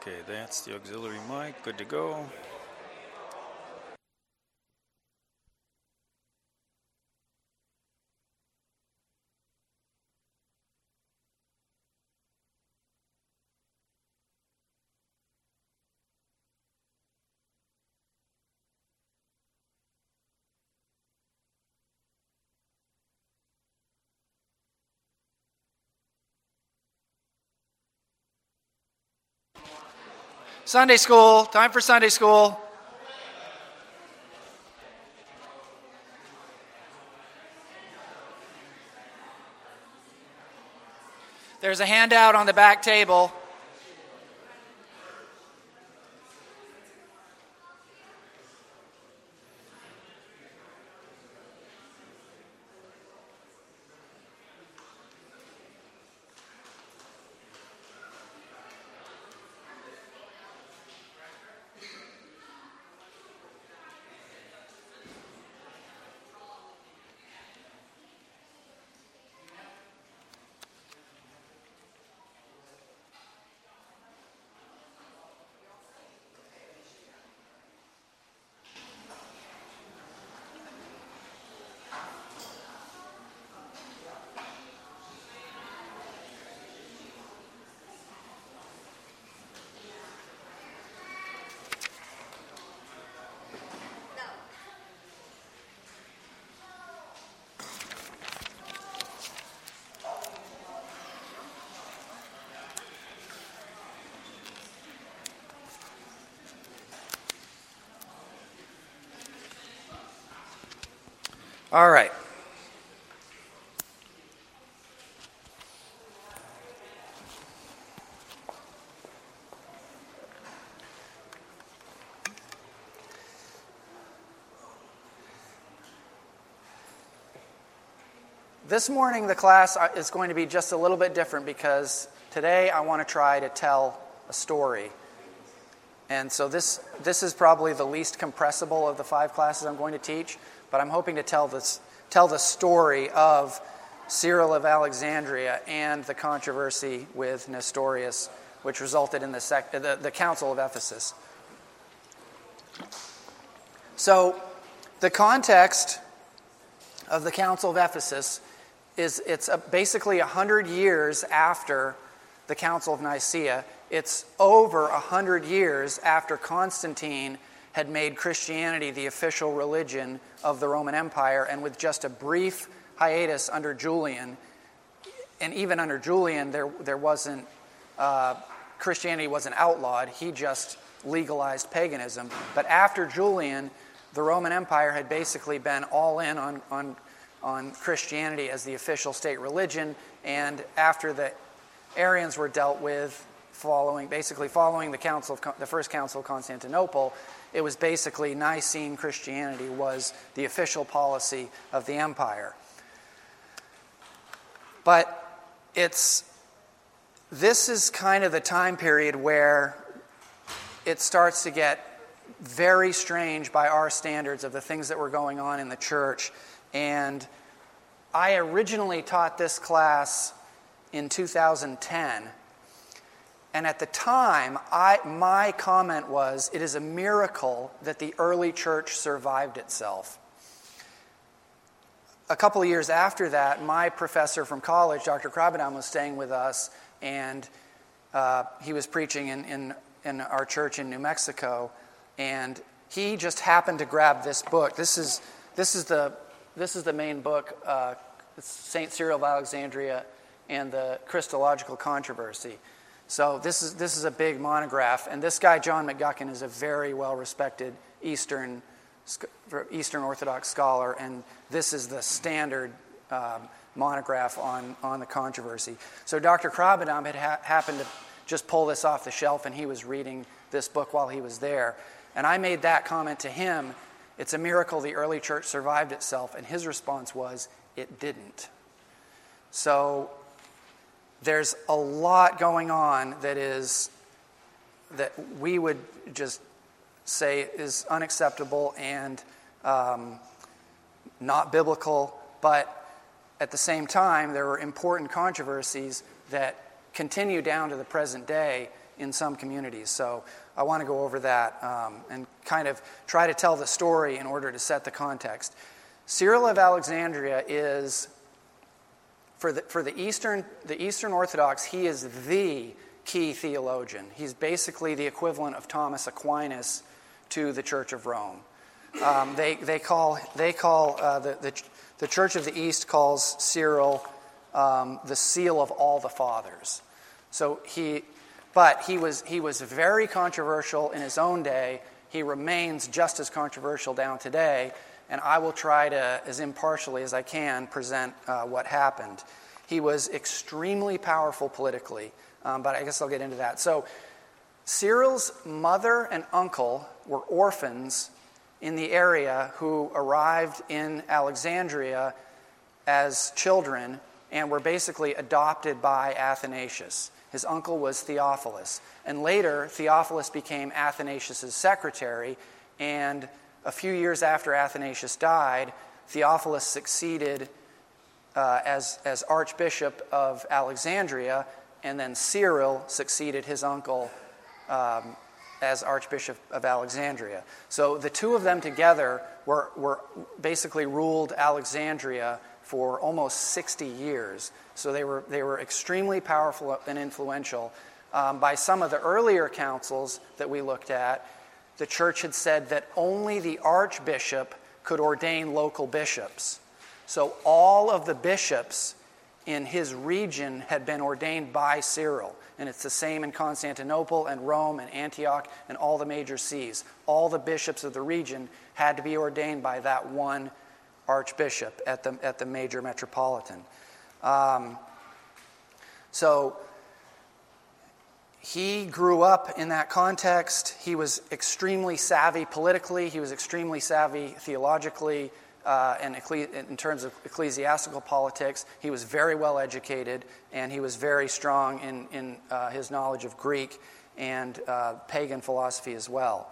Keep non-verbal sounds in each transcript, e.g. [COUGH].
Okay, that's the auxiliary mic. Good to go. Sunday school, time for Sunday school. There's a handout on the back table. All right. This morning, the class uh, is going to be just a little bit different because today I want to try to tell a story. And so this, this is probably the least compressible of the five classes I'm going to teach but I'm hoping to tell, this, tell the story of Cyril of Alexandria and the controversy with Nestorius, which resulted in the, sec- the, the Council of Ephesus. So, the context of the Council of Ephesus is it's a, basically 100 years after the Council of Nicaea. It's over 100 years after Constantine had made Christianity the official religion of the Roman Empire, and with just a brief hiatus under Julian, and even under Julian, there, there wasn't, uh, Christianity wasn't outlawed, he just legalized paganism. But after Julian, the Roman Empire had basically been all in on, on, on Christianity as the official state religion, and after the Arians were dealt with, following basically following the council of, the first council of Constantinople, it was basically Nicene Christianity was the official policy of the empire. But it's this is kind of the time period where it starts to get very strange by our standards of the things that were going on in the church. And I originally taught this class in 2010 and at the time, I, my comment was it is a miracle that the early church survived itself. A couple of years after that, my professor from college, Dr. Krabadam, was staying with us, and uh, he was preaching in, in, in our church in New Mexico. And he just happened to grab this book. This is, this is, the, this is the main book, uh, St. Cyril of Alexandria and the Christological Controversy. So this is, this is a big monograph, and this guy, John McGuckin, is a very well-respected Eastern, Eastern Orthodox scholar, and this is the standard um, monograph on, on the controversy. So Dr. Krabadam had ha- happened to just pull this off the shelf, and he was reading this book while he was there. And I made that comment to him, it's a miracle the early church survived itself, and his response was, it didn't. So there's a lot going on that is that we would just say is unacceptable and um, not biblical, but at the same time, there were important controversies that continue down to the present day in some communities. So I want to go over that um, and kind of try to tell the story in order to set the context. Cyril of Alexandria is, for the, for the, Eastern, the Eastern Orthodox, he is the key theologian. He's basically the equivalent of Thomas Aquinas to the Church of Rome. Um, they, they call, they call uh, the, the, the, Church of the East calls Cyril um, the seal of all the fathers. So he, but he was, he was very controversial in his own day. He remains just as controversial down today, and I will try to, as impartially as I can, present uh, what happened. He was extremely powerful politically, um, but I guess I'll get into that. So, Cyril's mother and uncle were orphans in the area who arrived in Alexandria as children and were basically adopted by Athanasius. His uncle was Theophilus. And later, Theophilus became Athanasius' secretary. And a few years after Athanasius died, Theophilus succeeded uh, as, as Archbishop of Alexandria, and then Cyril succeeded his uncle um, as Archbishop of Alexandria. So the two of them together were, were basically ruled Alexandria for almost 60 years. So they were, they were extremely powerful and influential. Um, by some of the earlier councils that we looked at, the church had said that only the archbishop could ordain local bishops. So all of the bishops in his region had been ordained by Cyril. And it's the same in Constantinople and Rome and Antioch and all the major sees. All the bishops of the region had to be ordained by that one archbishop at the, at the major metropolitan. Um, so he grew up in that context. He was extremely savvy politically, he was extremely savvy theologically. Uh, and in terms of ecclesiastical politics, he was very well educated and he was very strong in, in uh, his knowledge of Greek and uh, pagan philosophy as well.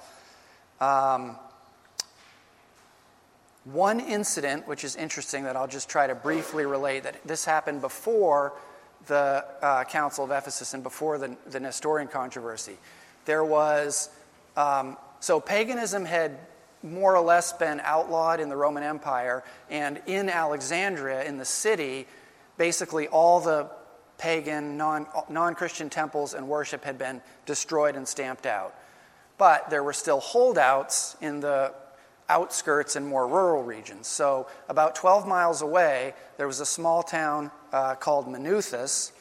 Um, one incident, which is interesting, that I'll just try to briefly relate, that this happened before the uh, Council of Ephesus and before the, the Nestorian controversy. There was, um, so paganism had more or less been outlawed in the Roman Empire, and in Alexandria, in the city, basically all the pagan, non Christian temples and worship had been destroyed and stamped out. But there were still holdouts in the outskirts and more rural regions. So, about 12 miles away, there was a small town uh, called Manuthus,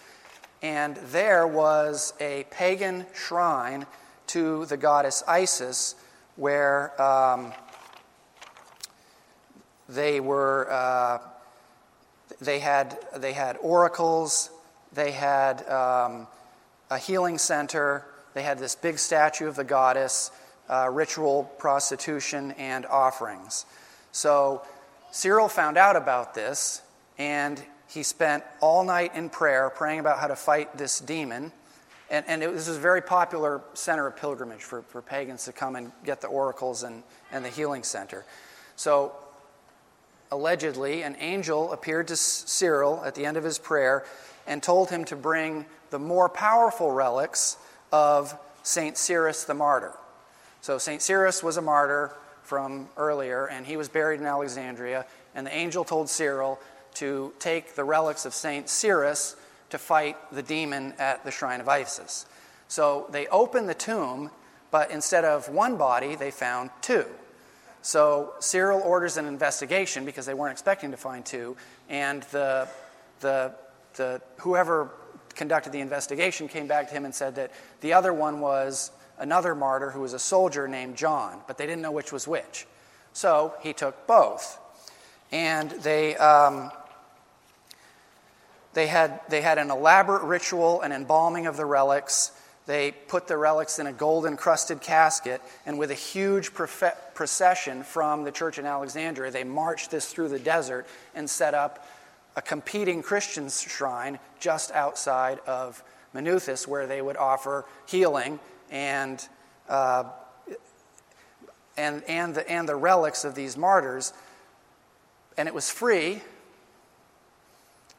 and there was a pagan shrine to the goddess Isis where um, they were. Uh, they had, they had oracles, they had um, a healing center, they had this big statue of the goddess, uh, ritual prostitution, and offerings. So Cyril found out about this, and he spent all night in prayer praying about how to fight this demon. And, and it, this was a very popular center of pilgrimage for, for pagans to come and get the oracles and, and the healing center. So, allegedly, an angel appeared to Cyril at the end of his prayer and told him to bring the more powerful relics of St. Cyrus the martyr. So St. Cyrus was a martyr from earlier, and he was buried in Alexandria. And the angel told Cyril to take the relics of St. Cyrus to fight the demon at the shrine of Isis. So they opened the tomb, but instead of one body, they found two. So Cyril orders an investigation because they weren't expecting to find two, and the, the, the, whoever conducted the investigation came back to him and said that the other one was another martyr who was a soldier named John, but they didn't know which was which. So he took both. And they, um, they, had, they had an elaborate ritual and embalming of the relics. They put the relics in a gold encrusted casket, and with a huge procession from the church in Alexandria, they marched this through the desert and set up a competing Christian shrine just outside of Manuthus, where they would offer healing and, uh, and, and, the, and the relics of these martyrs. And it was free.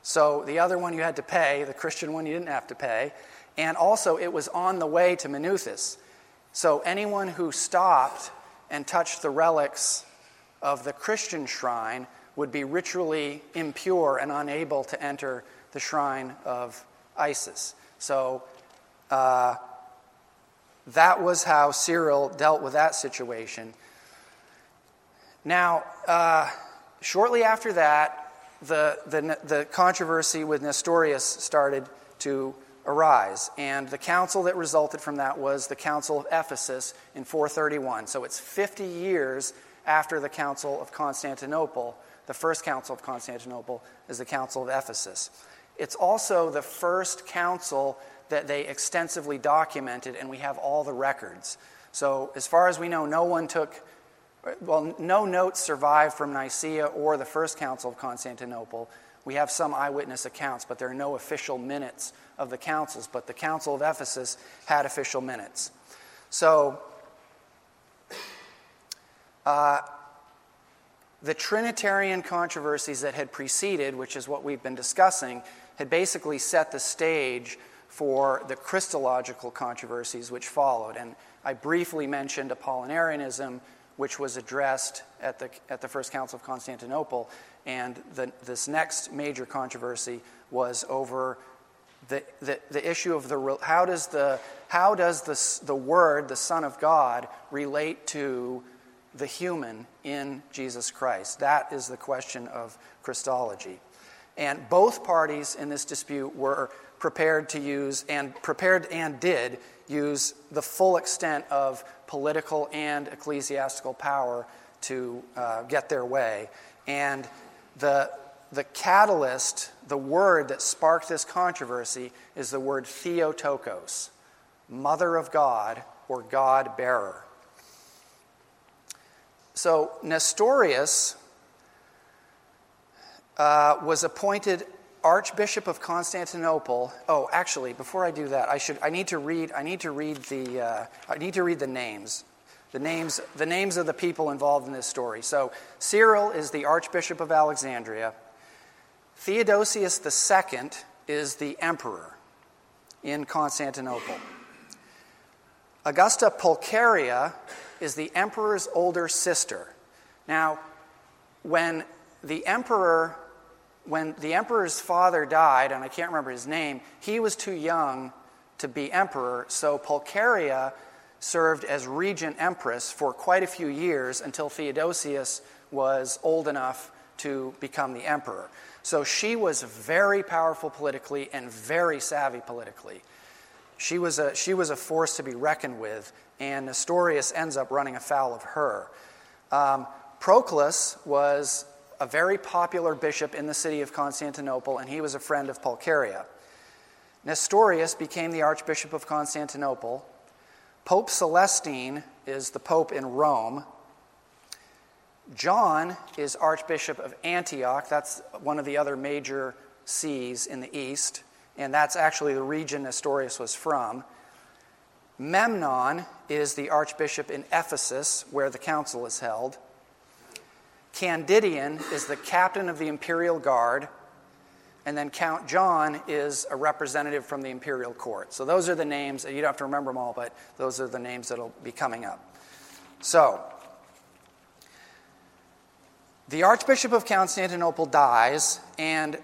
So the other one you had to pay, the Christian one you didn't have to pay. And also, it was on the way to Minuthis. So anyone who stopped and touched the relics of the Christian shrine would be ritually impure and unable to enter the shrine of Isis. So uh, that was how Cyril dealt with that situation. Now, uh, shortly after that, the, the, the controversy with Nestorius started to arise. And the council that resulted from that was the Council of Ephesus in 431. So it's 50 years after the Council of Constantinople. The first Council of Constantinople is the Council of Ephesus. It's also the first council that they extensively documented, and we have all the records. So, as far as we know, no one took, well, no notes survive from Nicaea or the first council of Constantinople. We have some eyewitness accounts, but there are no official minutes of the councils. But the Council of Ephesus had official minutes. So, uh, the Trinitarian controversies that had preceded, which is what we've been discussing, had basically set the stage for the Christological controversies which followed. And I briefly mentioned Apollinarianism, which was addressed at the, at the First Council of Constantinople. And the, this next major controversy was over the, the, the issue of the how does, the, how does the, the Word, the Son of God, relate to the human in Jesus Christ? That is the question of Christology. And both parties in this dispute were prepared to use and prepared and did use the full extent of political and ecclesiastical power to uh, get their way. And the, the catalyst, the word that sparked this controversy, is the word Theotokos, mother of God or God bearer. So Nestorius uh, was appointed Archbishop of Constantinople. Oh, actually, before I do that, I should. I need to read. I need to read the. Uh, I need to read the names, the names, the names of the people involved in this story. So Cyril is the Archbishop of Alexandria. Theodosius II is the emperor in Constantinople. Augusta Pulcheria is the emperor's older sister. Now, when the emperor when the emperor's father died, and I can't remember his name, he was too young to be emperor, so Pulcheria served as regent empress for quite a few years until Theodosius was old enough to become the emperor. So she was very powerful politically and very savvy politically. She was a, she was a force to be reckoned with, and Nestorius ends up running afoul of her. Um, Proclus was a very popular bishop in the city of Constantinople, and he was a friend of Pulcheria. Nestorius became the Archbishop of Constantinople. Pope Celestine is the Pope in Rome. John is Archbishop of Antioch. That's one of the other major sees in the east, and that's actually the region Nestorius was from. Memnon is the Archbishop in Ephesus, where the council is held. Candidian is the captain of the imperial guard, and then Count John is a representative from the imperial court. So those are the names. You don't have to remember them all, but those are the names that'll be coming up. So, the Archbishop of Constantinople dies, and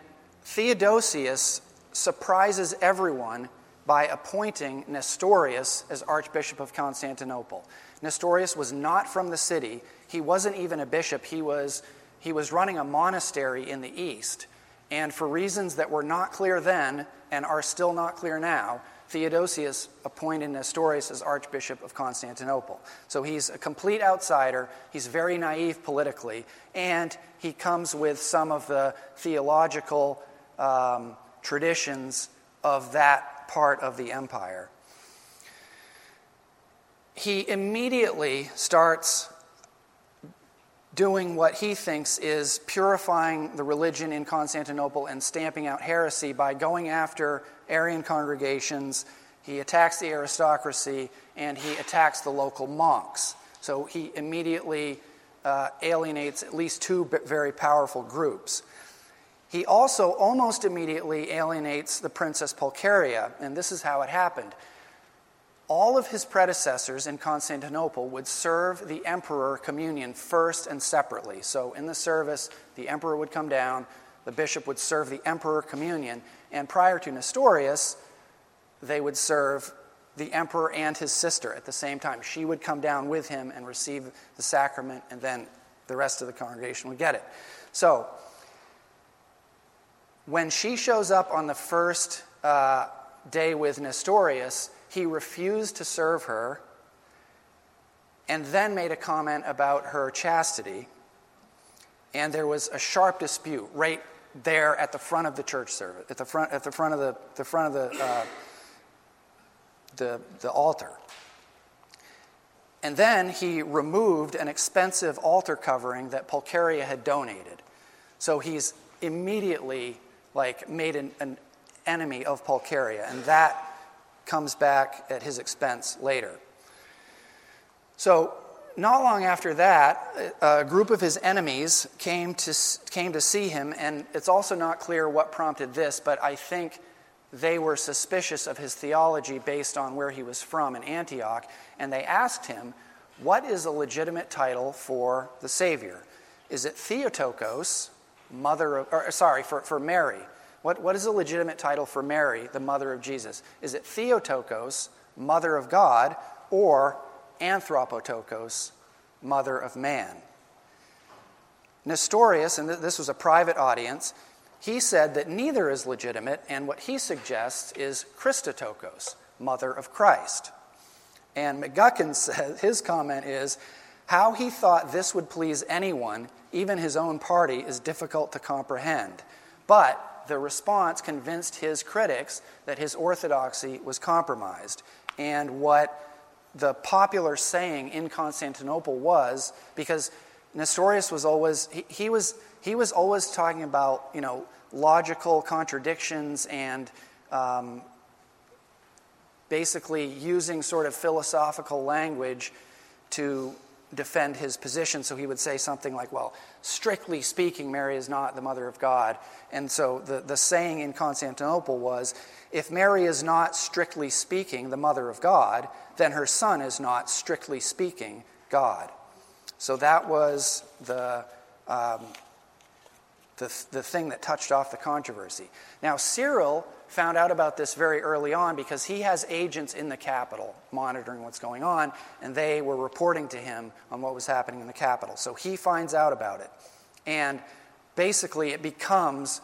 Theodosius surprises everyone by appointing Nestorius as Archbishop of Constantinople. Nestorius was not from the city, he wasn't even a bishop, he was, he was running a monastery in the east. And for reasons that were not clear then and are still not clear now, Theodosius appointed Nestorius as Archbishop of Constantinople. So he's a complete outsider. He's very naive politically, and he comes with some of the theological um, traditions of that part of the empire. He immediately starts doing what he thinks is purifying the religion in Constantinople and stamping out heresy by going after Arian congregations. He attacks the aristocracy and he attacks the local monks. So he immediately uh, alienates at least two very powerful groups. He also almost immediately alienates the Princess Pulcheria, and this is how it happened. All of his predecessors in Constantinople would serve the emperor communion first and separately. So, in the service, the emperor would come down, the bishop would serve the emperor communion, and prior to Nestorius, they would serve the emperor and his sister at the same time. She would come down with him and receive the sacrament, and then the rest of the congregation would get it. So, when she shows up on the first uh, day with Nestorius, he refused to serve her and then made a comment about her chastity. And there was a sharp dispute right there at the front of the church service, at the front, at the front of the, the front of the, uh, the, the altar. And then he removed an expensive altar covering that Pulcheria had donated. So he's immediately like made an, an enemy of Pulcheria, and that comes back at his expense later. So, not long after that, a group of his enemies came to, came to see him, and it's also not clear what prompted this, but I think they were suspicious of his theology based on where he was from in Antioch, and they asked him, What is a legitimate title for the Savior? Is it Theotokos, mother of, or sorry, for, for Mary? What, what is a legitimate title for Mary, the mother of Jesus? Is it Theotokos, mother of God, or Anthropotokos, mother of man? Nestorius, and this was a private audience, he said that neither is legitimate, and what he suggests is Christotokos, mother of Christ. And McGuckin [LAUGHS] says, his comment is, how he thought this would please anyone, even his own party, is difficult to comprehend. But the response convinced his critics that his orthodoxy was compromised. And what the popular saying in Constantinople was, because Nestorius was always, he, he was, he was always talking about, you know, logical contradictions and um, basically using sort of philosophical language to defend his position. So he would say something like, well, strictly speaking, Mary is not the mother of God. And so the, the saying in Constantinople was, if Mary is not strictly speaking the mother of God, then her son is not strictly speaking God. So that was the, um, the, the thing that touched off the controversy. Now, Cyril found out about this very early on because he has agents in the capital monitoring what's going on, and they were reporting to him on what was happening in the capital. So he finds out about it. And basically, it becomes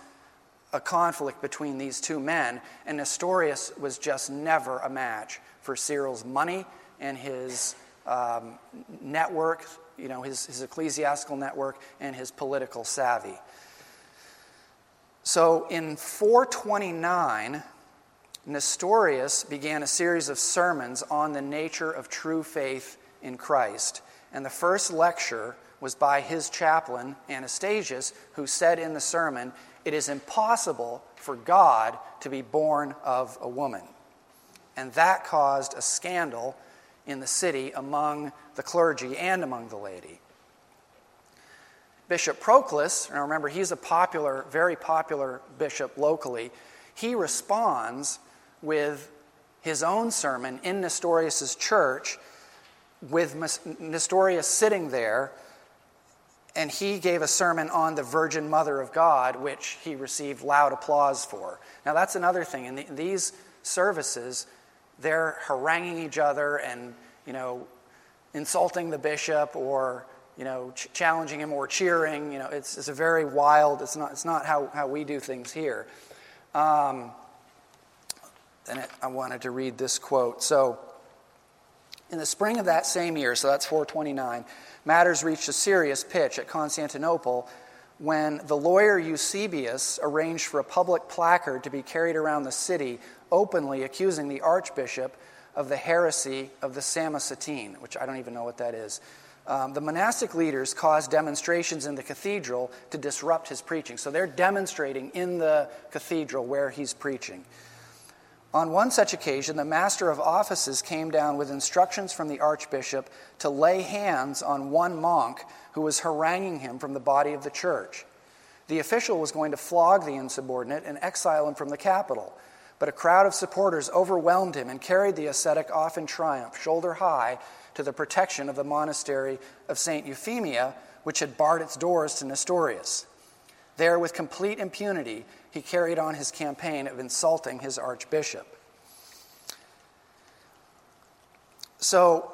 a conflict between these two men, and Nestorius was just never a match for Cyril's money and his um, network, you know, his, his ecclesiastical network and his political savvy. So in 429, Nestorius began a series of sermons on the nature of true faith in Christ. And the first lecture was by his chaplain, Anastasius, who said in the sermon, It is impossible for God to be born of a woman. And that caused a scandal in the city among the clergy and among the laity. Bishop Proclus, and remember he's a popular, very popular bishop locally, he responds with his own sermon in Nestorius' church, with Nestorius sitting there, and he gave a sermon on the Virgin Mother of God, which he received loud applause for. Now, that's another thing. In, the, in these services, they're haranguing each other and, you know, insulting the bishop or you know, ch- challenging him or cheering. You know, it's, it's a very wild, it's not, it's not how, how we do things here. Um, and it, I wanted to read this quote. So, in the spring of that same year, so that's 429, matters reached a serious pitch at Constantinople when the lawyer Eusebius arranged for a public placard to be carried around the city openly accusing the archbishop of the heresy of the Samosatene, which I don't even know what that is um, the monastic leaders caused demonstrations in the cathedral to disrupt his preaching. So they're demonstrating in the cathedral where he's preaching. On one such occasion, the master of offices came down with instructions from the archbishop to lay hands on one monk who was haranguing him from the body of the church. The official was going to flog the insubordinate and exile him from the capital. But a crowd of supporters overwhelmed him and carried the ascetic off in triumph, shoulder high, to the protection of the monastery of St. Euphemia, which had barred its doors to Nestorius. There, with complete impunity, he carried on his campaign of insulting his archbishop. So,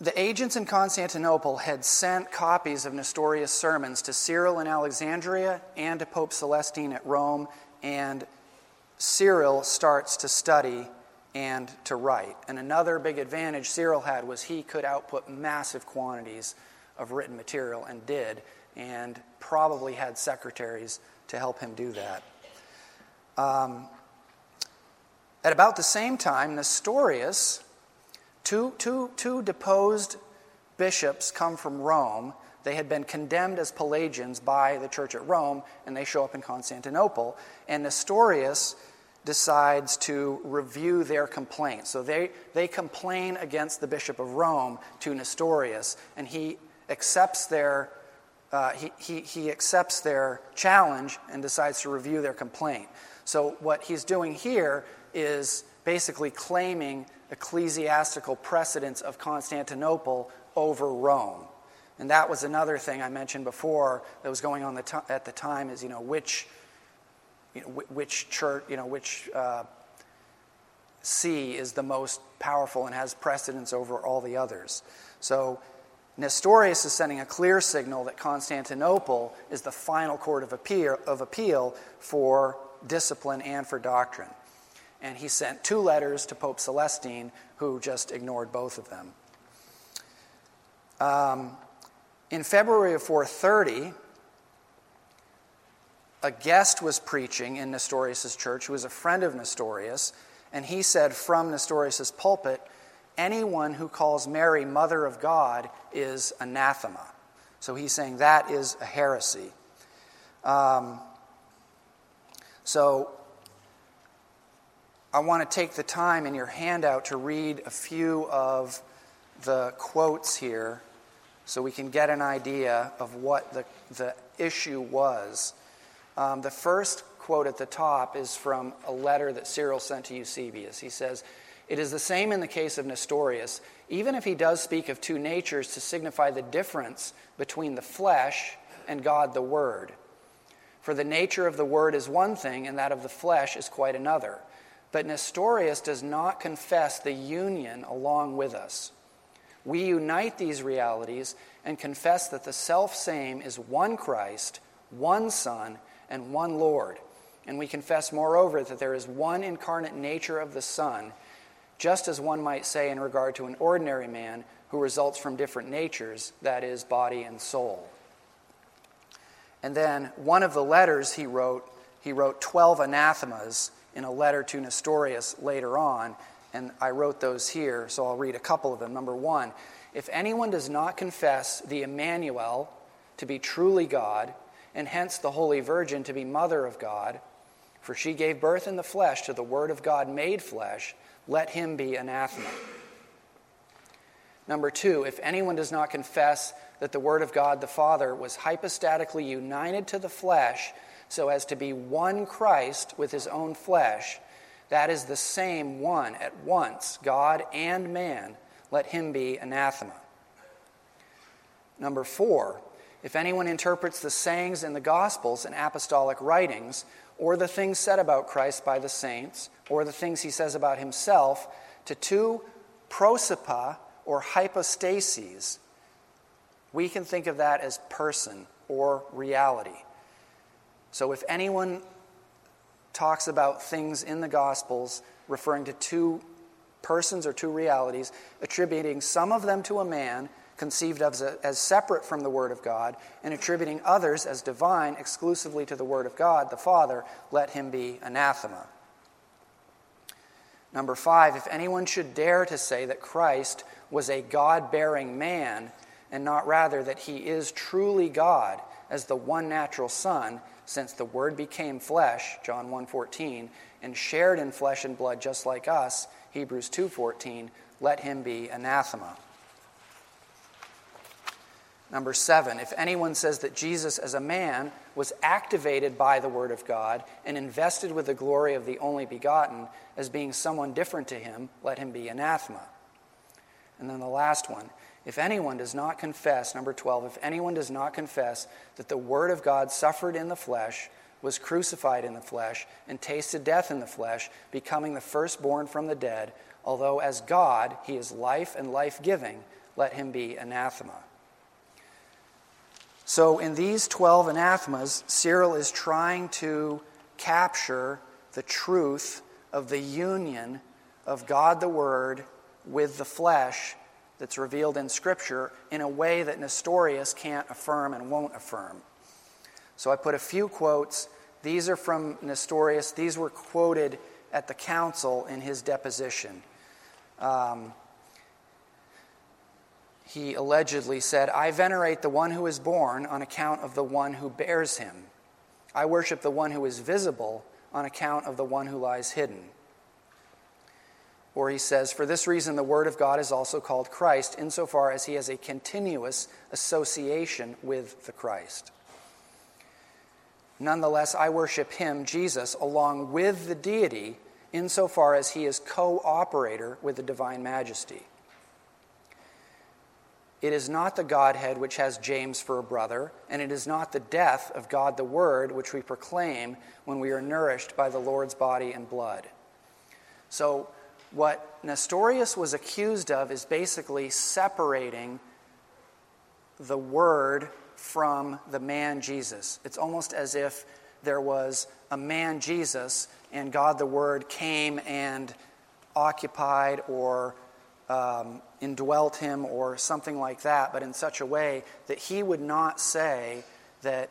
the agents in Constantinople had sent copies of Nestorius' sermons to Cyril in Alexandria and to Pope Celestine at Rome, and Cyril starts to study and to write. And another big advantage Cyril had was he could output massive quantities of written material and did, and probably had secretaries to help him do that. Um, at about the same time, Nestorius, two, two, two deposed bishops come from Rome. They had been condemned as Pelagians by the church at Rome, and they show up in Constantinople. And Nestorius decides to review their complaint. So they, they complain against the Bishop of Rome to Nestorius, and he accepts their uh, he, he, he accepts their challenge and decides to review their complaint. So, what he's doing here is basically claiming ecclesiastical precedence of Constantinople over Rome. And that was another thing I mentioned before that was going on the t- at the time is, you know, which, you know, which church, you know, which uh, see is the most powerful and has precedence over all the others. So Nestorius is sending a clear signal that Constantinople is the final court of appeal, of appeal for discipline and for doctrine. And he sent two letters to Pope Celestine, who just ignored both of them. Um, in February of 430, a guest was preaching in Nestorius' church who was a friend of Nestorius, and he said from Nestorius' pulpit, anyone who calls Mary Mother of God is anathema. So he's saying that is a heresy. Um, so I want to take the time in your handout to read a few of the quotes here so we can get an idea of what the, the issue was. Um, the first quote at the top is from a letter that Cyril sent to Eusebius. He says, it is the same in the case of Nestorius. Even if he does speak of two natures to signify the difference between the flesh and God the Word. For the nature of the Word is one thing, and that of the flesh is quite another. But Nestorius does not confess the union along with us. We unite these realities and confess that the self same is one Christ, one Son, and one Lord. And we confess, moreover, that there is one incarnate nature of the Son just as one might say in regard to an ordinary man who results from different natures, that is, body and soul. And then one of the letters he wrote, he wrote 12 anathemas in a letter to Nestorius later on, and I wrote those here, so I'll read a couple of them. Number one, if anyone does not confess the Emmanuel to be truly God, and hence the Holy Virgin to be Mother of God, for she gave birth in the flesh to the Word of God made flesh, let him be anathema. Number two, if anyone does not confess that the Word of God the Father was hypostatically united to the flesh so as to be one Christ with his own flesh, that is the same one at once, God and man, let him be anathema. Number four, if anyone interprets the sayings in the Gospels and apostolic writings or the things said about Christ by the saints, or the things he says about himself, to two prosopa or hypostases. We can think of that as person or reality. So if anyone talks about things in the Gospels referring to two persons or two realities, attributing some of them to a man conceived of as, as separate from the Word of God, and attributing others as divine exclusively to the Word of God, the Father, let him be anathema. Number five, if anyone should dare to say that Christ was a God bearing man, and not rather that he is truly God as the one natural Son, since the Word became flesh, John 1.14, and shared in flesh and blood just like us, Hebrews 2.14, let him be anathema. Number seven, if anyone says that Jesus as a man was activated by the Word of God and invested with the glory of the only begotten as being someone different to him, let him be anathema. And then the last one, if anyone does not confess, number 12, if anyone does not confess that the Word of God suffered in the flesh, was crucified in the flesh, and tasted death in the flesh, becoming the firstborn from the dead, although as God he is life and life giving, let him be anathema. So, in these 12 anathemas, Cyril is trying to capture the truth of the union of God the Word with the flesh that's revealed in Scripture in a way that Nestorius can't affirm and won't affirm. So, I put a few quotes. These are from Nestorius, these were quoted at the council in his deposition. Um, he allegedly said, I venerate the one who is born on account of the one who bears him. I worship the one who is visible on account of the one who lies hidden. Or he says, For this reason, the Word of God is also called Christ, insofar as he has a continuous association with the Christ. Nonetheless, I worship him, Jesus, along with the deity, insofar as he is co operator with the divine majesty. It is not the Godhead which has James for a brother, and it is not the death of God the Word which we proclaim when we are nourished by the Lord's body and blood. So, what Nestorius was accused of is basically separating the Word from the man Jesus. It's almost as if there was a man Jesus and God the Word came and occupied or um, indwelt him or something like that, but in such a way that he would not say that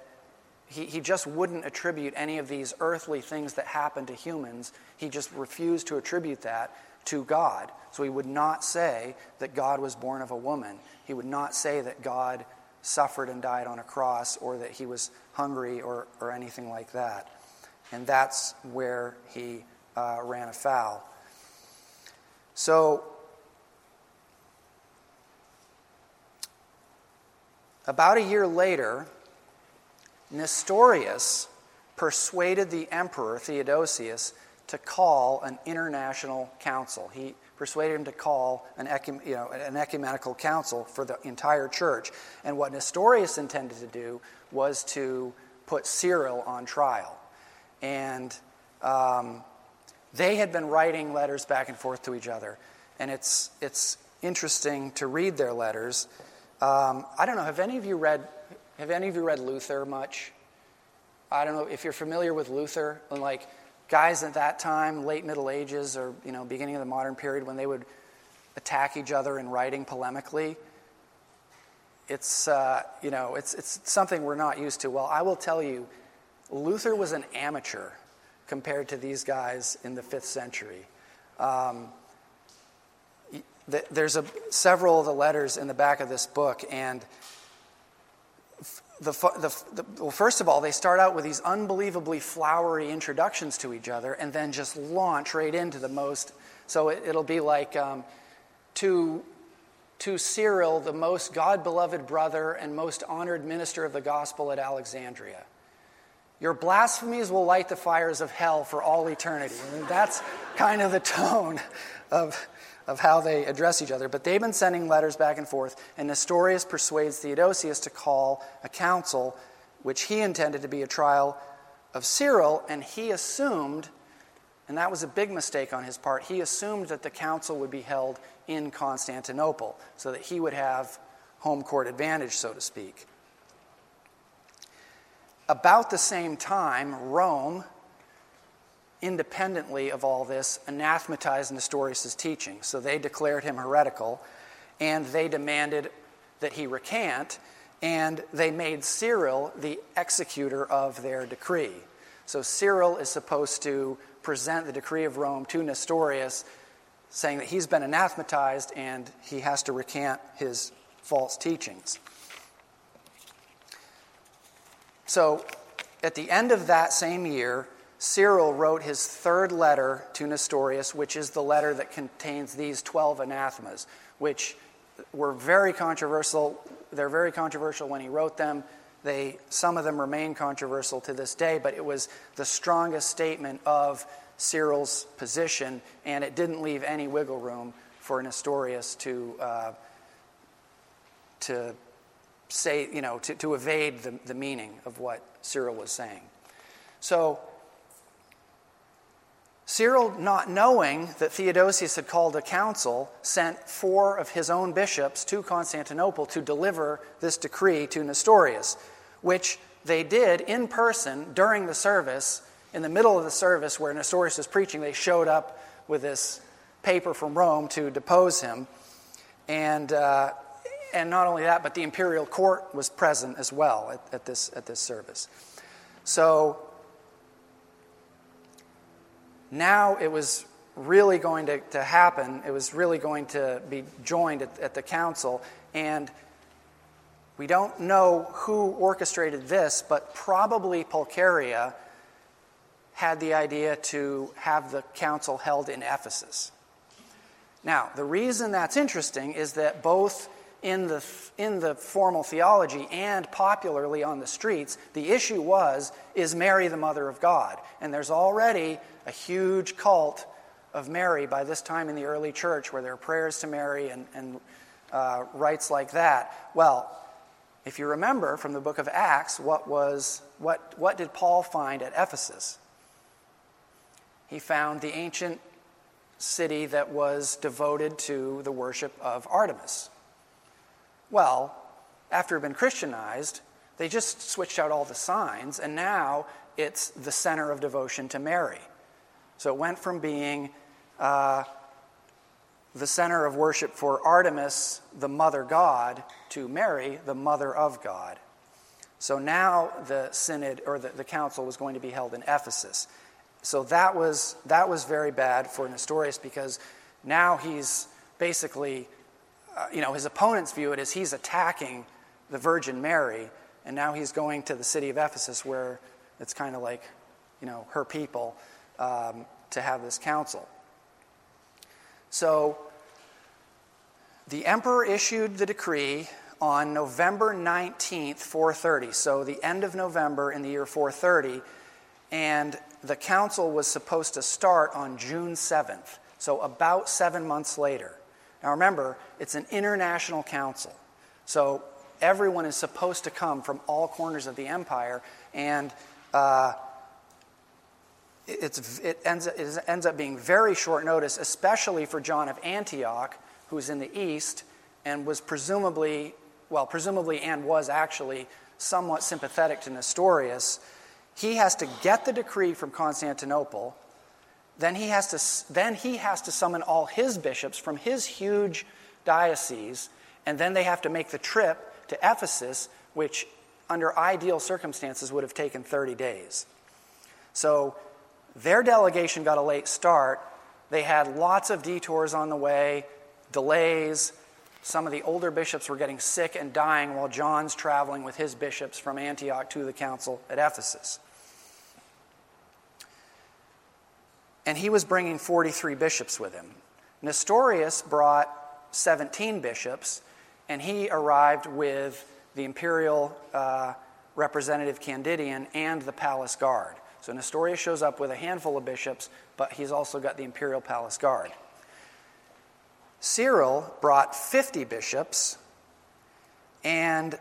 he, he just wouldn't attribute any of these earthly things that happen to humans. He just refused to attribute that to God. So he would not say that God was born of a woman. He would not say that God suffered and died on a cross or that he was hungry or, or anything like that. And that's where he uh, ran afoul. So About a year later, Nestorius persuaded the emperor Theodosius to call an international council. He persuaded him to call an, you know, an ecumenical council for the entire church. And what Nestorius intended to do was to put Cyril on trial. And um, they had been writing letters back and forth to each other. And it's, it's interesting to read their letters um, I don't know. Have any of you read? Have any of you read Luther much? I don't know if you're familiar with Luther and like guys at that time, late Middle Ages or you know beginning of the modern period, when they would attack each other in writing polemically. It's uh, you know it's it's something we're not used to. Well, I will tell you, Luther was an amateur compared to these guys in the fifth century. Um, there's a, several of the letters in the back of this book, and the, the, the, well, first of all, they start out with these unbelievably flowery introductions to each other, and then just launch right into the most. So it, will be like um, to to Cyril, the most God beloved brother and most honored minister of the gospel at Alexandria. Your blasphemies will light the fires of hell for all eternity. And that's kind of the tone of of how they address each other. But they've been sending letters back and forth, and Nestorius persuades Theodosius to call a council, which he intended to be a trial of Cyril, and he assumed, and that was a big mistake on his part, he assumed that the council would be held in Constantinople, so that he would have home court advantage, so to speak. About the same time, Rome independently of all this, anathematized Nestorius' teaching. So they declared him heretical, and they demanded that he recant, and they made Cyril the executor of their decree. So Cyril is supposed to present the decree of Rome to Nestorius, saying that he's been anathematized and he has to recant his false teachings. So at the end of that same year, Cyril wrote his third letter to Nestorius, which is the letter that contains these 12 anathemas, which were very controversial. They're very controversial when he wrote them. They, some of them remain controversial to this day, but it was the strongest statement of Cyril's position, and it didn't leave any wiggle room for Nestorius to, uh, to say, you know, to, to evade the, the meaning of what Cyril was saying. So, Cyril, not knowing that Theodosius had called a council, sent four of his own bishops to Constantinople to deliver this decree to Nestorius, which they did in person during the service. In the middle of the service, where Nestorius was preaching, they showed up with this paper from Rome to depose him. And, uh, and not only that, but the imperial court was present as well at, at, this, at this service. So now it was really going to, to happen. It was really going to be joined at, at the council. And we don't know who orchestrated this, but probably Pulcheria had the idea to have the council held in Ephesus. Now, the reason that's interesting is that both in the, in the formal theology and popularly on the streets, the issue was is Mary the mother of God? And there's already a huge cult of Mary by this time in the early church where there are prayers to Mary and, and uh, rites like that. Well, if you remember from the book of Acts, what, was, what, what did Paul find at Ephesus? He found the ancient city that was devoted to the worship of Artemis. Well, after been Christianized, they just switched out all the signs, and now it's the center of devotion to Mary. So it went from being uh, the center of worship for Artemis, the mother god, to Mary, the mother of God. So now the synod or the, the council was going to be held in Ephesus. So that was, that was very bad for Nestorius because now he's basically, uh, you know, his opponents view it as he's attacking the Virgin Mary, and now he's going to the city of Ephesus where it's kind of like, you know, her people um, to have this council. So the emperor issued the decree on November 19th, 430, so the end of November in the year 430, and the council was supposed to start on June 7th, so about seven months later. Now remember, it's an international council, so everyone is supposed to come from all corners of the empire, and uh, it's, it, ends, it ends up being very short notice, especially for John of Antioch, who's in the east and was presumably, well, presumably and was actually somewhat sympathetic to Nestorius. He has to get the decree from Constantinople. Then he has to, then he has to summon all his bishops from his huge diocese, and then they have to make the trip to Ephesus, which under ideal circumstances would have taken 30 days. So their delegation got a late start. They had lots of detours on the way, delays. Some of the older bishops were getting sick and dying while John's traveling with his bishops from Antioch to the council at Ephesus. And he was bringing 43 bishops with him. Nestorius brought 17 bishops, and he arrived with the imperial uh, representative Candidian and the palace guard. So Nestorius shows up with a handful of bishops, but he's also got the imperial palace guard. Cyril brought 50 bishops, and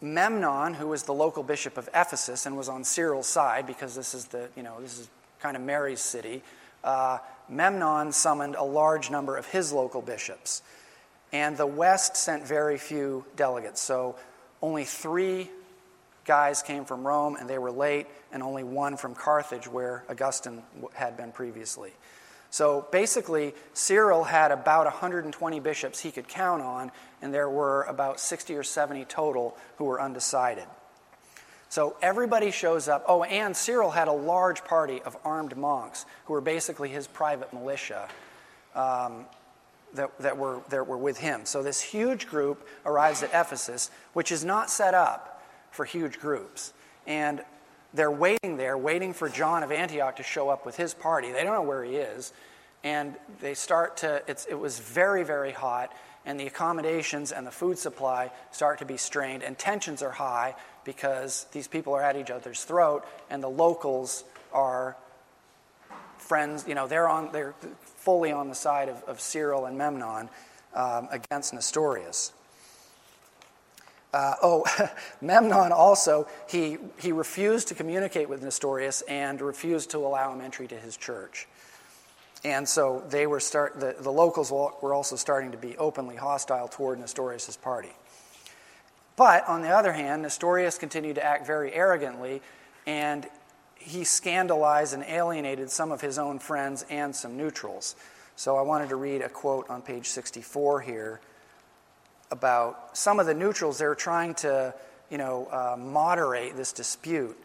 Memnon, who was the local bishop of Ephesus and was on Cyril's side because this is the, you know, this is kind of Mary's city, uh, Memnon summoned a large number of his local bishops. And the West sent very few delegates. So only three guys came from Rome and they were late, and only one from Carthage, where Augustine had been previously. So basically, Cyril had about 120 bishops he could count on, and there were about 60 or 70 total who were undecided. So everybody shows up. Oh, and Cyril had a large party of armed monks who were basically his private militia um, that, that, were, that were with him. So this huge group arrives at Ephesus, which is not set up for huge groups. And they're waiting there, waiting for John of Antioch to show up with his party. They don't know where he is. And they start to, it was very, very hot. and the accommodations and the food supply start to be strained, and tensions are high because these people are at each other's throat, and the locals are friends, you know, they're, on, they're fully on the side of, of Cyril and Memnon um, against Nestorius. Uh, oh, [LAUGHS] Memnon also, he, he refused to communicate with Nestorius and refused to allow him entry to his church. And so they were start, the, the locals were also starting to be openly hostile toward Nestorius' party. But on the other hand, Nestorius continued to act very arrogantly, and he scandalized and alienated some of his own friends and some neutrals. So I wanted to read a quote on page 64 here about some of the neutrals. They're trying to, you know, uh, moderate this dispute.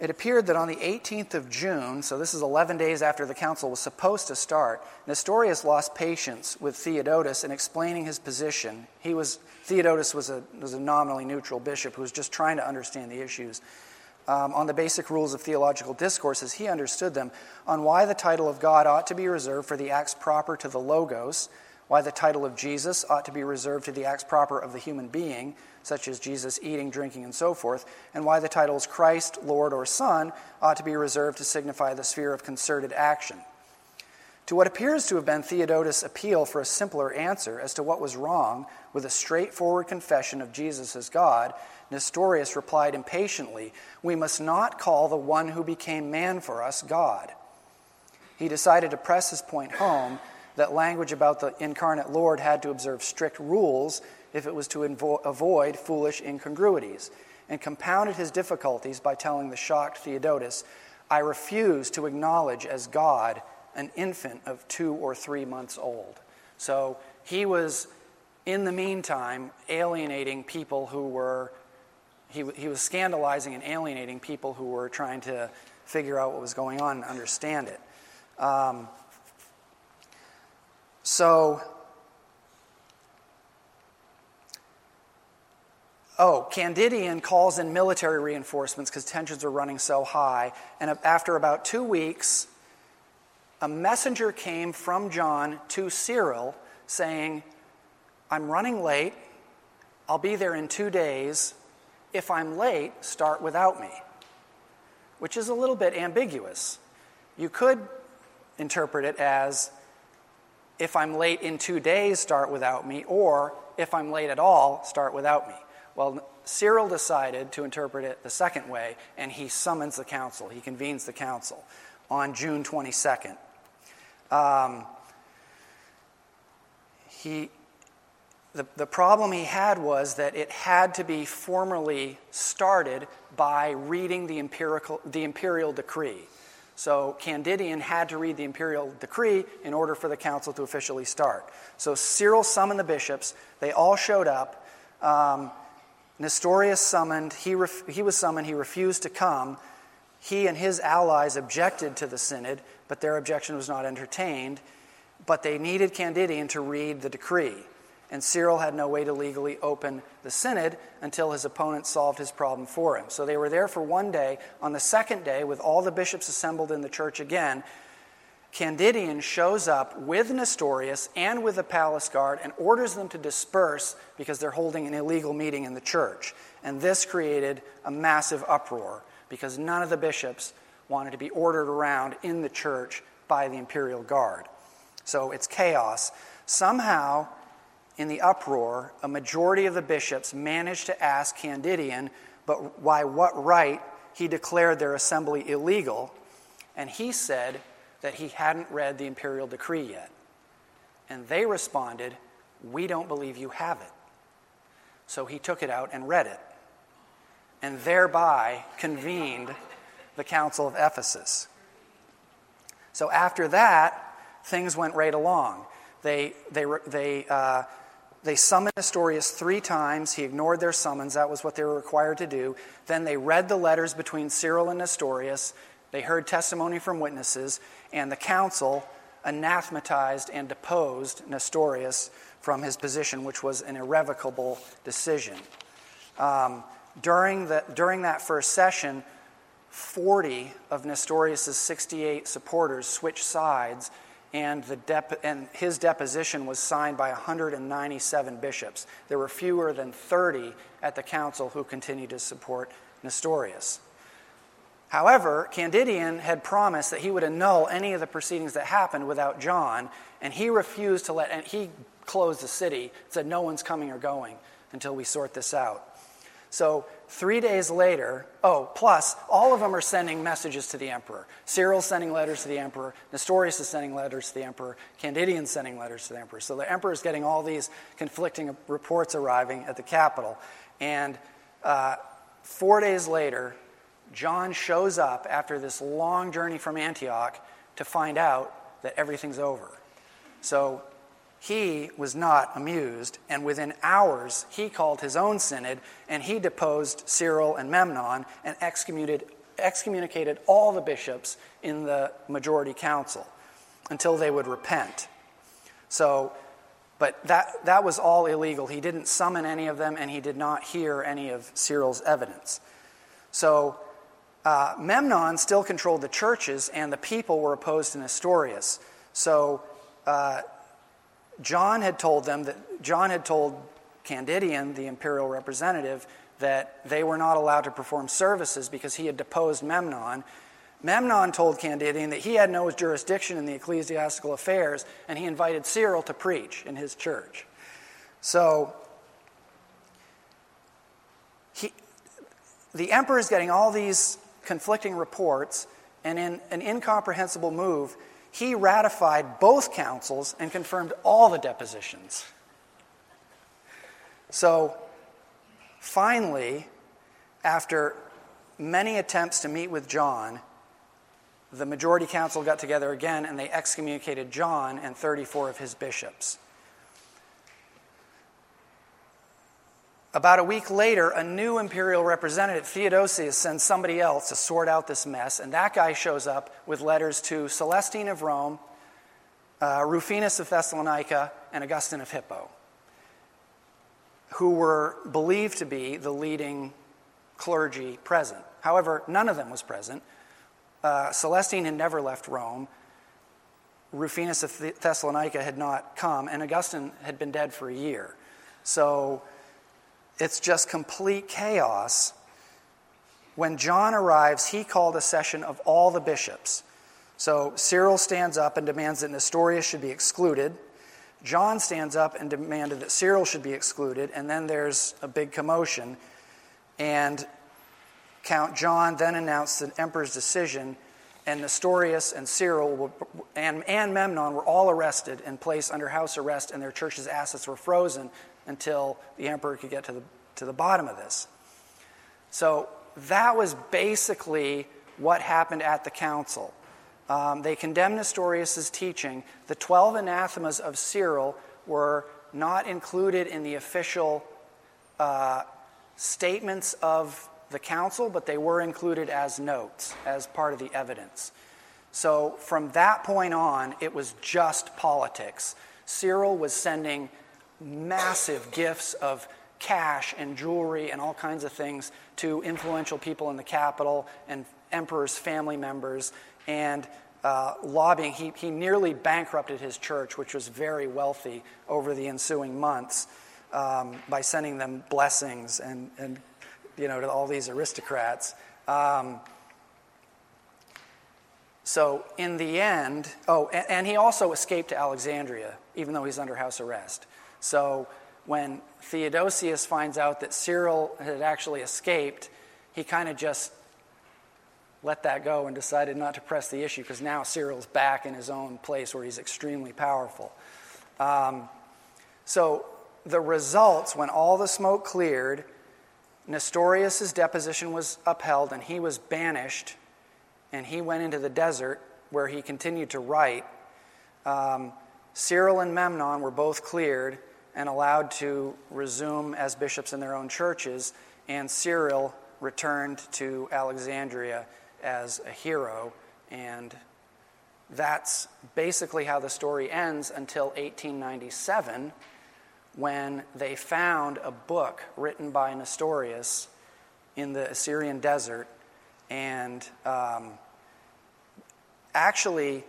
It appeared that on the 18th of June, so this is 11 days after the council was supposed to start, Nestorius lost patience with Theodotus in explaining his position. He was, Theodotus was a, was a nominally neutral bishop who was just trying to understand the issues. Um, on the basic rules of theological discourses, he understood them, on why the title of God ought to be reserved for the acts proper to the Logos, why the title of Jesus ought to be reserved to the acts proper of the human being, such as Jesus eating, drinking, and so forth, and why the titles Christ, Lord, or Son ought to be reserved to signify the sphere of concerted action. To what appears to have been Theodotus' appeal for a simpler answer as to what was wrong with a straightforward confession of Jesus as God, Nestorius replied impatiently, We must not call the one who became man for us God. He decided to press his point home that language about the incarnate Lord had to observe strict rules if it was to invo- avoid foolish incongruities, and compounded his difficulties by telling the shocked Theodotus, I refuse to acknowledge as God an infant of two or three months old. So he was, in the meantime, alienating people who were, he, he was scandalizing and alienating people who were trying to figure out what was going on and understand it. Um, so, oh, Candidian calls in military reinforcements because tensions are running so high. And after about two weeks, a messenger came from John to Cyril saying, I'm running late. I'll be there in two days. If I'm late, start without me, which is a little bit ambiguous. You could interpret it as, if I'm late in two days, start without me, or if I'm late at all, start without me. Well, Cyril decided to interpret it the second way, and he summons the council. He convenes the council on June 22nd. Um, he, the, the problem he had was that it had to be formally started by reading the, empirical, the imperial decree. So Candidian had to read the imperial decree in order for the council to officially start. So Cyril summoned the bishops. They all showed up. Um, Nestorius summoned. He, ref- he was summoned. He refused to come. He and his allies objected to the synod, but their objection was not entertained. But they needed Candidian to read the decree and Cyril had no way to legally open the synod until his opponent solved his problem for him. So they were there for one day. On the second day, with all the bishops assembled in the church again, Candidian shows up with Nestorius and with the palace guard and orders them to disperse because they're holding an illegal meeting in the church. And this created a massive uproar because none of the bishops wanted to be ordered around in the church by the imperial guard. So it's chaos. Somehow, in the uproar, a majority of the bishops managed to ask Candidian, but why what right he declared their assembly illegal, and he said that he hadn't read the imperial decree yet. And they responded, We don't believe you have it. So he took it out and read it, and thereby convened the Council of Ephesus. So after that, things went right along. They, they, they, uh, they summoned Nestorius three times. He ignored their summons. That was what they were required to do. Then they read the letters between Cyril and Nestorius. They heard testimony from witnesses, and the council anathematized and deposed Nestorius from his position, which was an irrevocable decision. Um, during, the, during that first session, 40 of Nestorius' 68 supporters switched sides and, dep- and his deposition was signed by 197 bishops. There were fewer than 30 at the council who continued to support Nestorius. However, Candidian had promised that he would annul any of the proceedings that happened without John, and he refused to let, and he closed the city, said, No one's coming or going until we sort this out. So, three days later, oh, plus, all of them are sending messages to the emperor. Cyril's sending letters to the emperor, Nestorius is sending letters to the emperor, Candidian's sending letters to the emperor. So, the emperor is getting all these conflicting reports arriving at the capital. And uh, four days later, John shows up after this long journey from Antioch to find out that everything's over. So he was not amused, and within hours, he called his own synod and he deposed Cyril and Memnon and excommunicated, all the bishops in the majority council until they would repent. So, but that, that was all illegal. He didn't summon any of them, and he did not hear any of Cyril's evidence. So, uh, Memnon still controlled the churches, and the people were opposed to Nestorius. So uh, John had told them that John had told Candidian, the imperial representative, that they were not allowed to perform services because he had deposed Memnon. Memnon told Candidian that he had no jurisdiction in the ecclesiastical affairs, and he invited Cyril to preach in his church. So he, the emperor is getting all these conflicting reports, and in an incomprehensible move, he ratified both councils and confirmed all the depositions. So, finally, after many attempts to meet with John, the majority council got together again and they excommunicated John and 34 of his bishops. About a week later, a new imperial representative, Theodosius, sends somebody else to sort out this mess, and that guy shows up with letters to Celestine of Rome, uh, Rufinus of Thessalonica, and Augustine of Hippo, who were believed to be the leading clergy present. However, none of them was present. Uh, Celestine had never left Rome. Rufinus of Thessalonica had not come, and Augustine had been dead for a year. So, it's just complete chaos. When John arrives, he called a session of all the bishops. So Cyril stands up and demands that Nestorius should be excluded. John stands up and demanded that Cyril should be excluded, and then there's a big commotion. And Count John then announced the emperor's decision, and Nestorius and Cyril were, and, and Memnon were all arrested and placed under house arrest, and their church's assets were frozen until the emperor could get to the, to the bottom of this. So that was basically what happened at the council. Um, they condemned Nestorius' teaching. The 12 anathemas of Cyril were not included in the official uh, statements of the council, but they were included as notes, as part of the evidence. So from that point on, it was just politics. Cyril was sending massive gifts of cash and jewelry and all kinds of things to influential people in the capital and emperor's family members and uh, lobbying. He, he nearly bankrupted his church, which was very wealthy over the ensuing months, um, by sending them blessings and, and you know, to all these aristocrats. Um, so, in the end, oh, and, and, he also escaped to Alexandria, even though he's under house arrest. So when Theodosius finds out that Cyril had actually escaped, he kind of just let that go and decided not to press the issue because now Cyril's back in his own place where he's extremely powerful. Um, so the results, when all the smoke cleared, Nestorius' deposition was upheld and he was banished and he went into the desert where he continued to write. Um, Cyril and Memnon were both cleared and allowed to resume as bishops in their own churches, and Cyril returned to Alexandria as a hero. And that's basically how the story ends until 1897, when they found a book written by Nestorius in the Assyrian desert. And um, actually,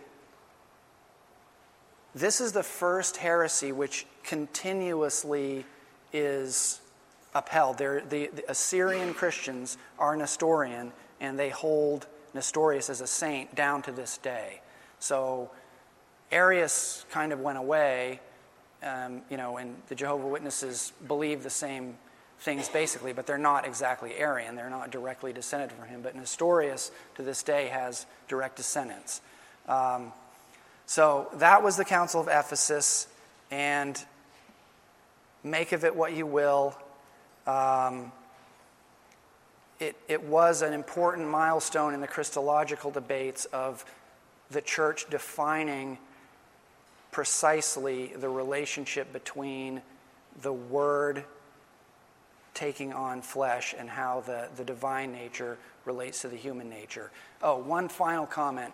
this is the first heresy which continuously is upheld. The, the Assyrian Christians are Nestorian, and they hold Nestorius as a saint down to this day. So Arius kind of went away, um, you know, and the Jehovah Witnesses believe the same things basically, but they're not exactly Arian. They're not directly descended from him. But Nestorius to this day has direct descendants. Um, so that was the Council of Ephesus, and make of it what you will. Um, it, it was an important milestone in the Christological debates of the church defining precisely the relationship between the Word taking on flesh and how the, the divine nature relates to the human nature. Oh, one final comment.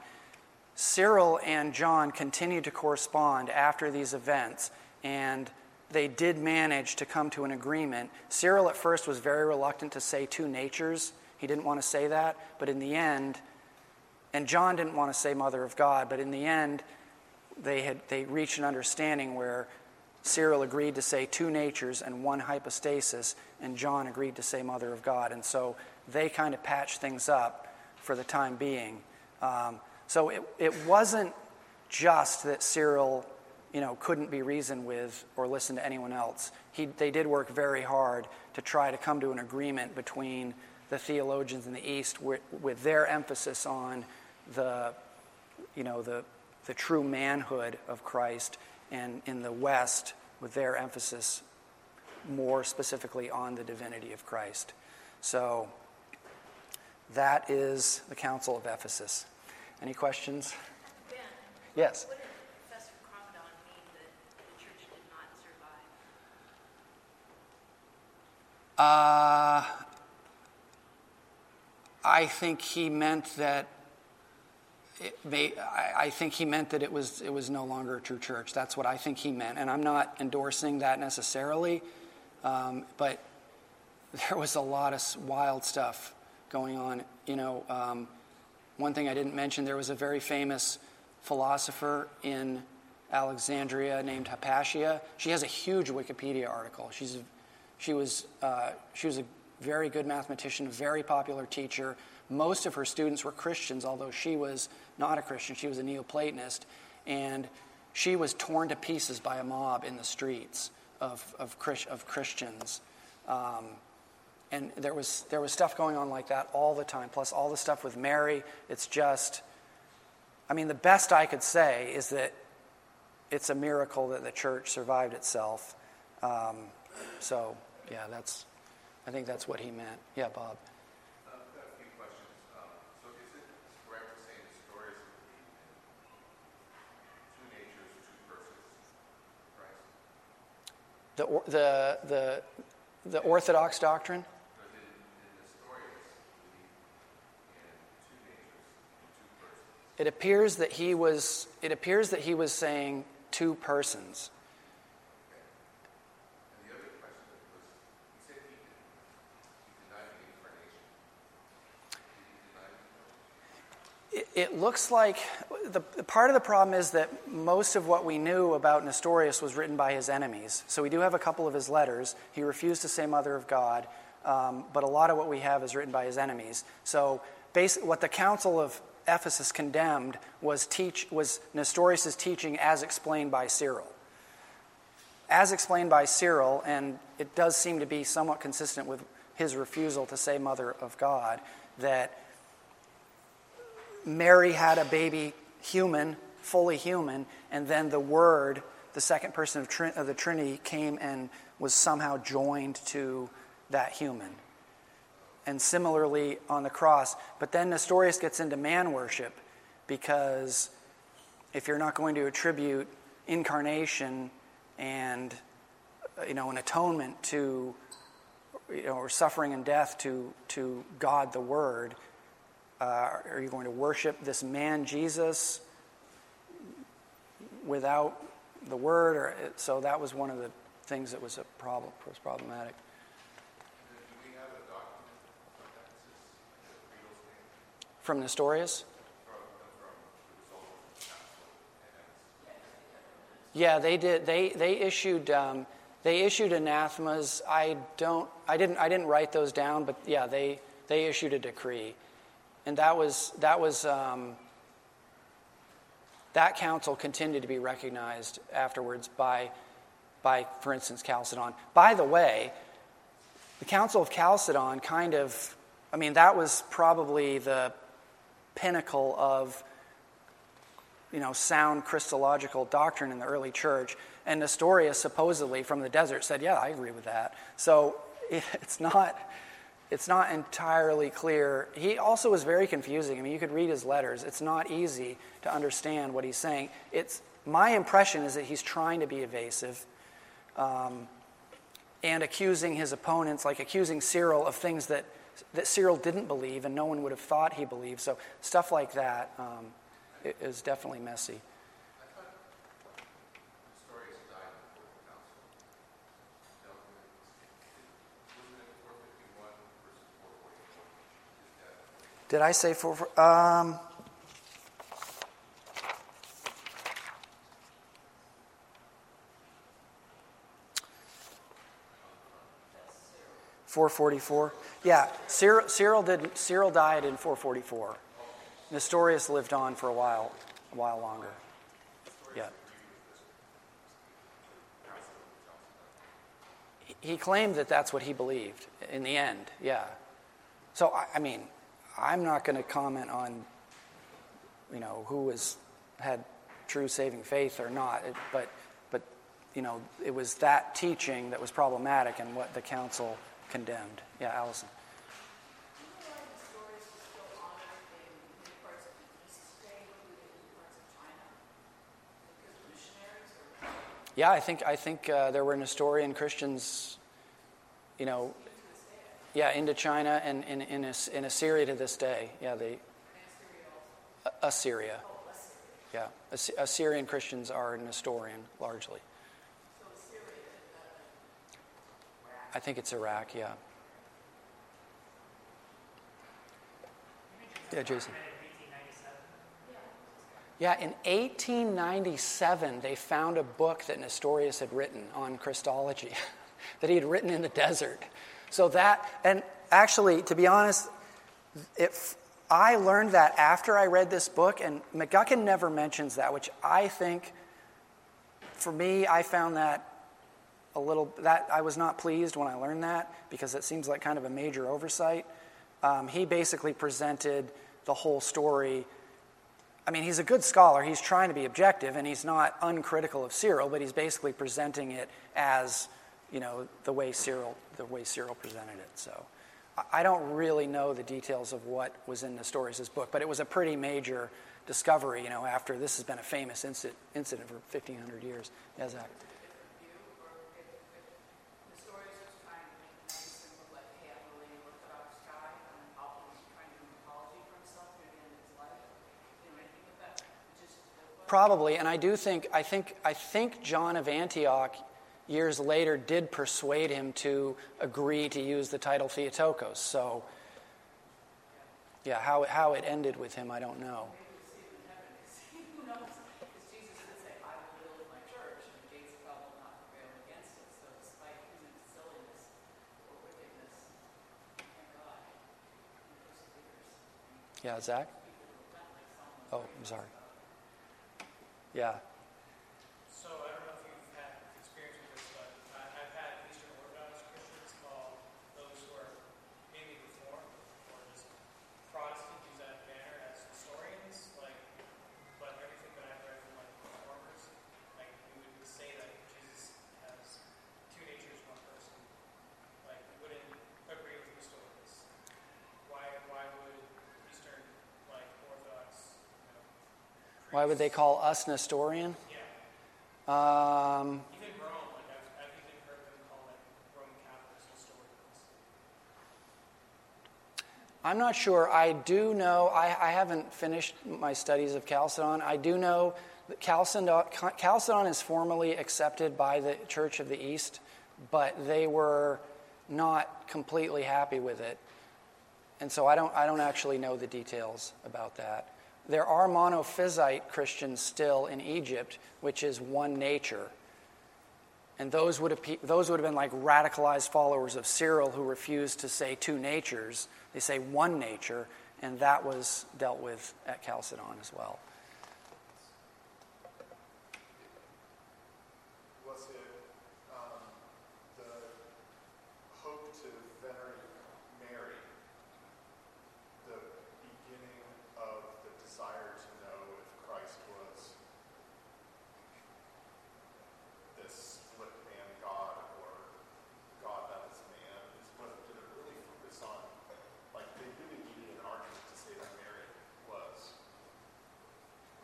Cyril and John continued to correspond after these events, and they did manage to come to an agreement. Cyril at first was very reluctant to say two natures. He didn't want to say that, but in the end, and John didn't want to say mother of God, but in the end, they had they reached an understanding where Cyril agreed to say two natures and one hypostasis, and John agreed to say mother of God. And so they kind of patched things up for the time being. Um, so it, it wasn't just that Cyril, you know, couldn't be reasoned with or listened to anyone else. He, they did work very hard to try to come to an agreement between the theologians in the East with, with their emphasis on the, you know, the, the true manhood of Christ, and in the West with their emphasis more specifically on the divinity of Christ. So that is the Council of Ephesus. Any questions? Yes. what did Professor Cromedon mean that the church did not survive? Uh, I think he meant that. It may, I, I think he meant that it was it was no longer a true church. That's what I think he meant, and I'm not endorsing that necessarily, um, but [LAUGHS] there was a lot of wild stuff going on. You know, um, one thing I didn't mention: there was a very famous philosopher in Alexandria named Hypatia. She has a huge Wikipedia article. She's she was uh, she was a very good mathematician, very popular teacher. Most of her students were Christians, although she was not a Christian. She was a Neoplatonist, and she was torn to pieces by a mob in the streets of of, of Christians. Um, and there was there was stuff going on like that all the time. Plus all the stuff with Mary. It's just, I mean, the best I could say is that it's a miracle that the church survived itself. Um, so yeah, that's I think that's what he meant. Yeah, Bob. I've got a few questions. Um, so is it correct to say Nestorius believed in two natures, two persons, Christ? The the the the Orthodox doctrine. Or did, did Nestorius believe in two natures and two persons? It appears that he was. It appears that he was saying two persons. And the other question was, he said he did, he denied the incarnation. Did he deny the incarnation? It, looks like the, part of the problem is that most of what we knew about Nestorius was written by his enemies. So we do have a couple of his letters. He refused to say Mother of God, um, but a lot of what we have is written by his enemies. So basi- what the Council of Ephesus condemned was teach was Nestorius' teaching as explained by Cyril. As explained by Cyril, and it does seem to be somewhat consistent with his refusal to say Mother of God, that Mary had a baby human, fully human, and then the Word, the second person of, Trin- of the Trinity, came and was somehow joined to that human. And similarly on the cross. But then Nestorius gets into man worship because if you're not going to attribute incarnation and uh, you know an atonement to you know or suffering and death to to God the Word, are you going to worship this man Jesus without the Word? Or so that was one of the things that was a problem was problematic. From Nestorius? Yeah, they did. They they issued um, they issued anathemas. I don't. I didn't. I didn't write those down, but yeah, they they issued a decree, and that was that was. Um, that council continued to be recognized afterwards by, by, for instance, Chalcedon. By the way, the Council of Chalcedon kind of, I mean, that was probably the pinnacle of you know, sound Christological doctrine in the early church. And Nestorius supposedly from the desert said, Yeah, I agree with that. So [LAUGHS] it's not, it's not entirely clear. He also was very confusing. I mean, you could read his letters. It's not easy to understand what he's saying. It's, my impression is that he's trying to be evasive um, and accusing his opponents, like accusing Cyril of things that, that Cyril didn't believe and no one would have thought he believed. So stuff like that um, is definitely messy. Nestorius died before the council. No, wasn't it 451 versus 444? His death. Did I say four? Um, Four forty-four. Yeah, Cyril, Cyril did. Cyril died in four forty-four. Nestorius lived on for a while, a while longer. Yeah. He- He claimed that that's what he believed in the end. Yeah. So I, I mean, I'm not going to comment on, you know, who was had true saving faith or not. It, but, but, you know, it was that teaching that was problematic and what the council condemned. Yeah, Allison. Yeah, I think I think uh, there were Nestorian Christians, you know, yeah, into China and in, in, in Assyria to this day. Yeah, they A- Assyria. Yeah, Assyrian Christians are Nestorian largely. I think it's Iraq. Yeah. Yeah, Jason. Yeah, in 1897, they found a book that Nestorius had written on Christology, [LAUGHS] that he had written in the desert. So that, and actually, to be honest, if I learned that after I read this book, and McGuckin never mentions that, which I think, for me, I found that a little that I was not pleased when I learned that because it seems like kind of a major oversight. Um, he basically presented the whole story. I mean, he's a good scholar. He's trying to be objective, and he's not uncritical of Cyril, but he's basically presenting it as, you know, the way Cyril the way Cyril presented it. So, I- don't really know the details of what was in Nestorius' book, but it was a pretty major discovery. You know, after this has been a famous incident, incident for 1,500 years. Yeah, Zach. Probably, and I do think I think I think John of Antioch years later did persuade him to agree to use the title Theotokos. So, yeah, how how it ended with him, I don't know. [LAUGHS] Yeah, Zach? Oh, I'm sorry. say, "I will build my church, and the gates of hell will not prevail against it." So, despite human silliness or wickedness, thank God, he perseveres. Yeah, Zach. Oh, I'm sorry. Yeah. So I don't know if you've had experience with this, but I, I've had Eastern Orthodox Christians call those who are maybe Reformed or just Protestant use that banner as Nestorians. Like, but everything that I've read from like reformers, like we would say that Jesus has two natures, one person. Like, we wouldn't agree with Nestorius. Why? Why would Eastern like Orthodox? You know, Why would they call us Nestorian? yeah. Um. I'm not sure. I do know, I, I haven't finished my studies of Chalcedon. I do know that Chalcedon, Chalcedon is formally accepted by the Church of the East, but they were not completely happy with it. And so I don't, I don't actually know the details about that. There are monophysite Christians still in Egypt, which is one nature. And those would, have, those would have been like radicalized followers of Cyril who refused to say two natures. They say one nature, and that was dealt with at Chalcedon as well. Was it um, the hope to venerate Mary, the beginning of the desire to know if Christ was this split man God or God that was man? Is what did it really focus on? Like they really needed an argument to say that Mary was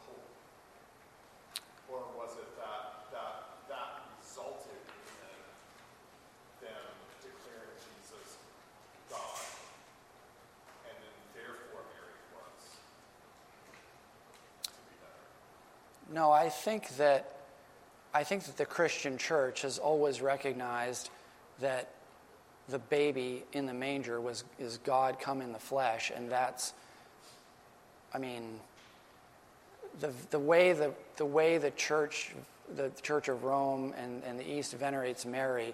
hope. Or was it that that that resulted in them declaring Jesus God, and then therefore Mary was to be better? No, I think that I think that the Christian church has always recognized that the baby in the manger was is God come in the flesh, and that's I mean the the way the the way the church the Church of Rome and, and the East venerates Mary,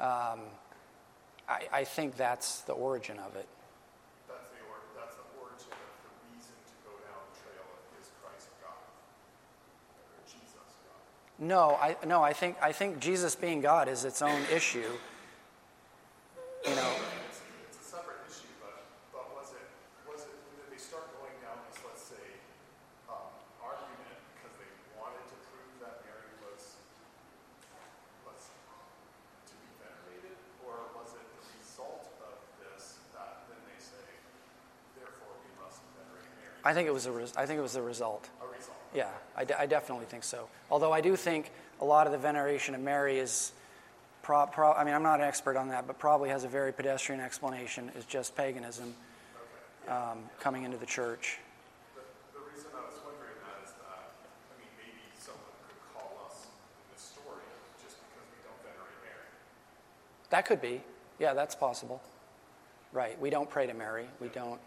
um, I, I think that's the origin of it. That's the or, that's the origin of the reason to go down the trail of is Christ God or Jesus God. No, I no, I think I think Jesus being God is its own issue. You know, It's, it's a separate issue, but but was it was it did they start going down this let's say um, argument because they wanted to prove that Mary was was to be venerated, or was it the result of this that then they say, therefore we must venerate Mary? I think it was a res- I think it was the result. Yeah, I, de- I definitely think so. Although I do think a lot of the veneration of Mary is, pro- pro- I mean, I'm not an expert on that, but probably has a very pedestrian explanation. Is just paganism um, coming into the church. The, the reason I was wondering that is that, I mean, maybe someone could call us in this just because we don't venerate Mary. That could be. Yeah, that's possible. Right. We don't pray to Mary. We don't.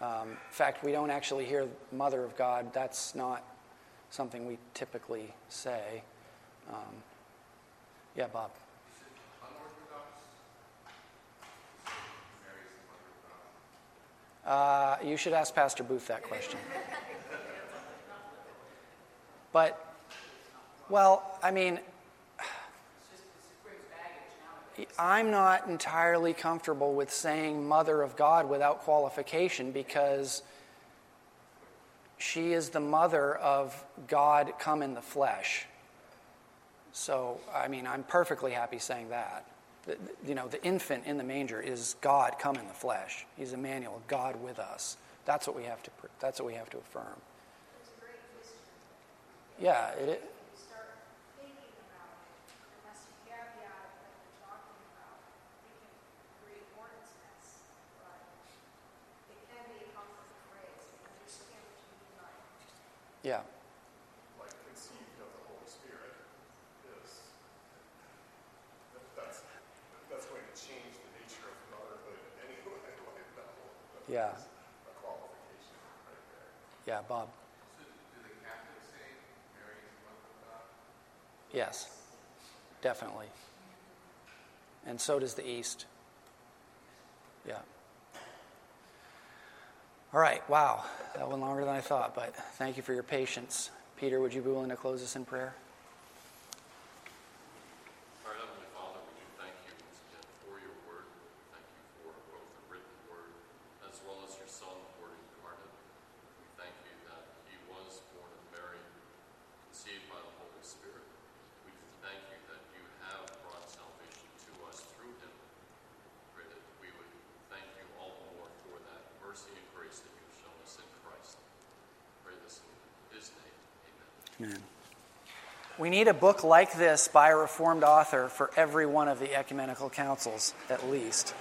Um, in fact, we don't actually hear Mother of God. That's not something we typically say. Um, yeah, Bob. Unorthodox? Mary's unorthodox. Uh, you should ask Pastor Booth that question. [LAUGHS] But, well, I mean, I'm not entirely comfortable with saying Mother of God without qualification because she is the mother of God come in the flesh. So, I mean, I'm perfectly happy saying that. The- You know, the infant in the manger is God come in the flesh. He's Emmanuel, God with us. That's what we have to. That's what we have to affirm. It's a great history. Yeah, it. i- You start thinking about it, and that's the caveat that we're talking about. We can create hornet's nests, but it can be a comfortable phrase. I understand what you mean by it. Yeah. like conceived of the Holy Spirit is that's that's going to change the nature of motherhood anyway. Like that whole, that Yeah. a qualification right there. Yeah, Bob. So do the Catholics say Mary is the mother of God? Yes, definitely. And so does the East. Yeah. All right, wow. That went longer than I thought, but thank you for your patience. Peter, would you be willing to close us in prayer? Our Heavenly Father, we do thank you once again for your word. Thank you for both the written word as well as your Son, Word incarnate. We thank you that he was born of Mary, conceived by the Holy Spirit. We thank you that you have brought salvation to us through him. Pray that we would thank you all the more for that mercy and grace that you've shown us in Christ. Pray this in his name. Amen. We need a book like this by a Reformed author for every one of the ecumenical councils, at least.